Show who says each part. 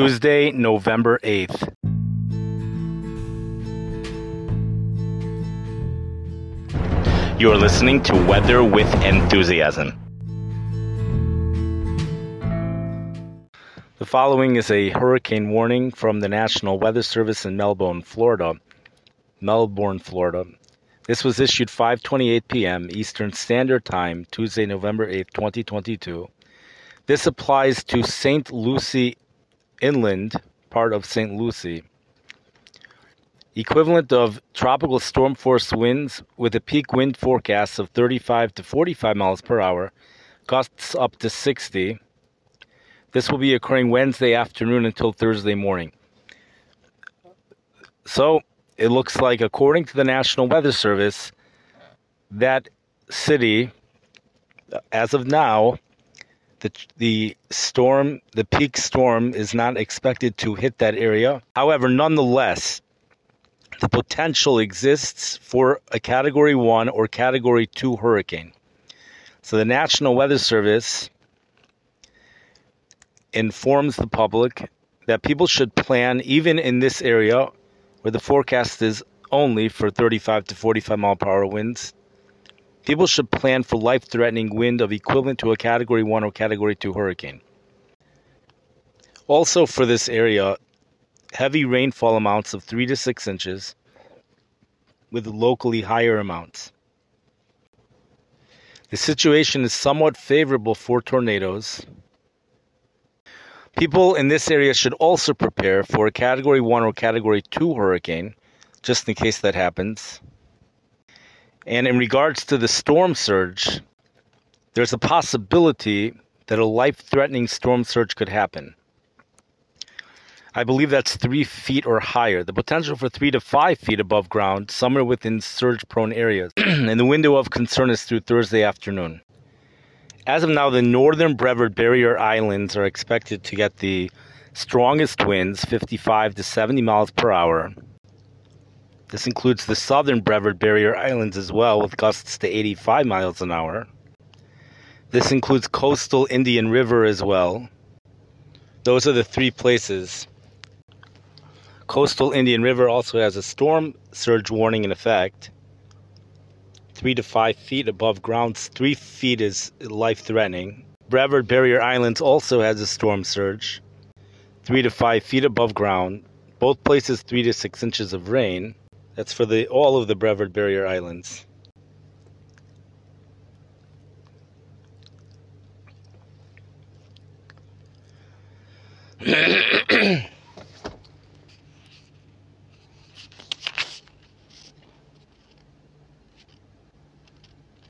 Speaker 1: Tuesday, November 8th. You're listening to Weather with Enthusiasm. The following is a hurricane warning from the National Weather Service in Melbourne, Florida. Melbourne, Florida. This was issued 5:28 p.m. Eastern Standard Time, Tuesday, November 8, 2022. This applies to St. Lucie Inland, part of St. Lucie. Equivalent of tropical storm force winds with a peak wind forecast of 35 to 45 miles per hour, gusts up to 60. This will be occurring Wednesday afternoon until Thursday morning. So, it looks like, according to the National Weather Service, that city, as of now, the the storm, the peak storm, is not expected to hit that area. However, nonetheless, the potential exists for a Category One or Category Two hurricane. So the National Weather Service informs the public that people should plan even in this area where the forecast is only for 35 to 45 mile per hour winds. People should plan for life threatening wind of equivalent to a Category 1 or Category 2 hurricane. Also, for this area, heavy rainfall amounts of 3 to 6 inches with locally higher amounts. The situation is somewhat favorable for tornadoes. People in this area should also prepare for a Category 1 or Category 2 hurricane, just in case that happens. And in regards to the storm surge, there's a possibility that a life threatening storm surge could happen. I believe that's three feet or higher. The potential for three to five feet above ground, somewhere within surge prone areas. and the window of concern is through Thursday afternoon. As of now, the northern Brevard Barrier Islands are expected to get the strongest winds, 55 to 70 miles per hour. This includes the southern Brevard Barrier Islands as well, with gusts to 85 miles an hour. This includes coastal Indian River as well. Those are the three places. Coastal Indian River also has a storm surge warning in effect three to five feet above ground. Three feet is life threatening. Brevard Barrier Islands also has a storm surge, three to five feet above ground. Both places three to six inches of rain. That's for the all of the Brevard Barrier Islands.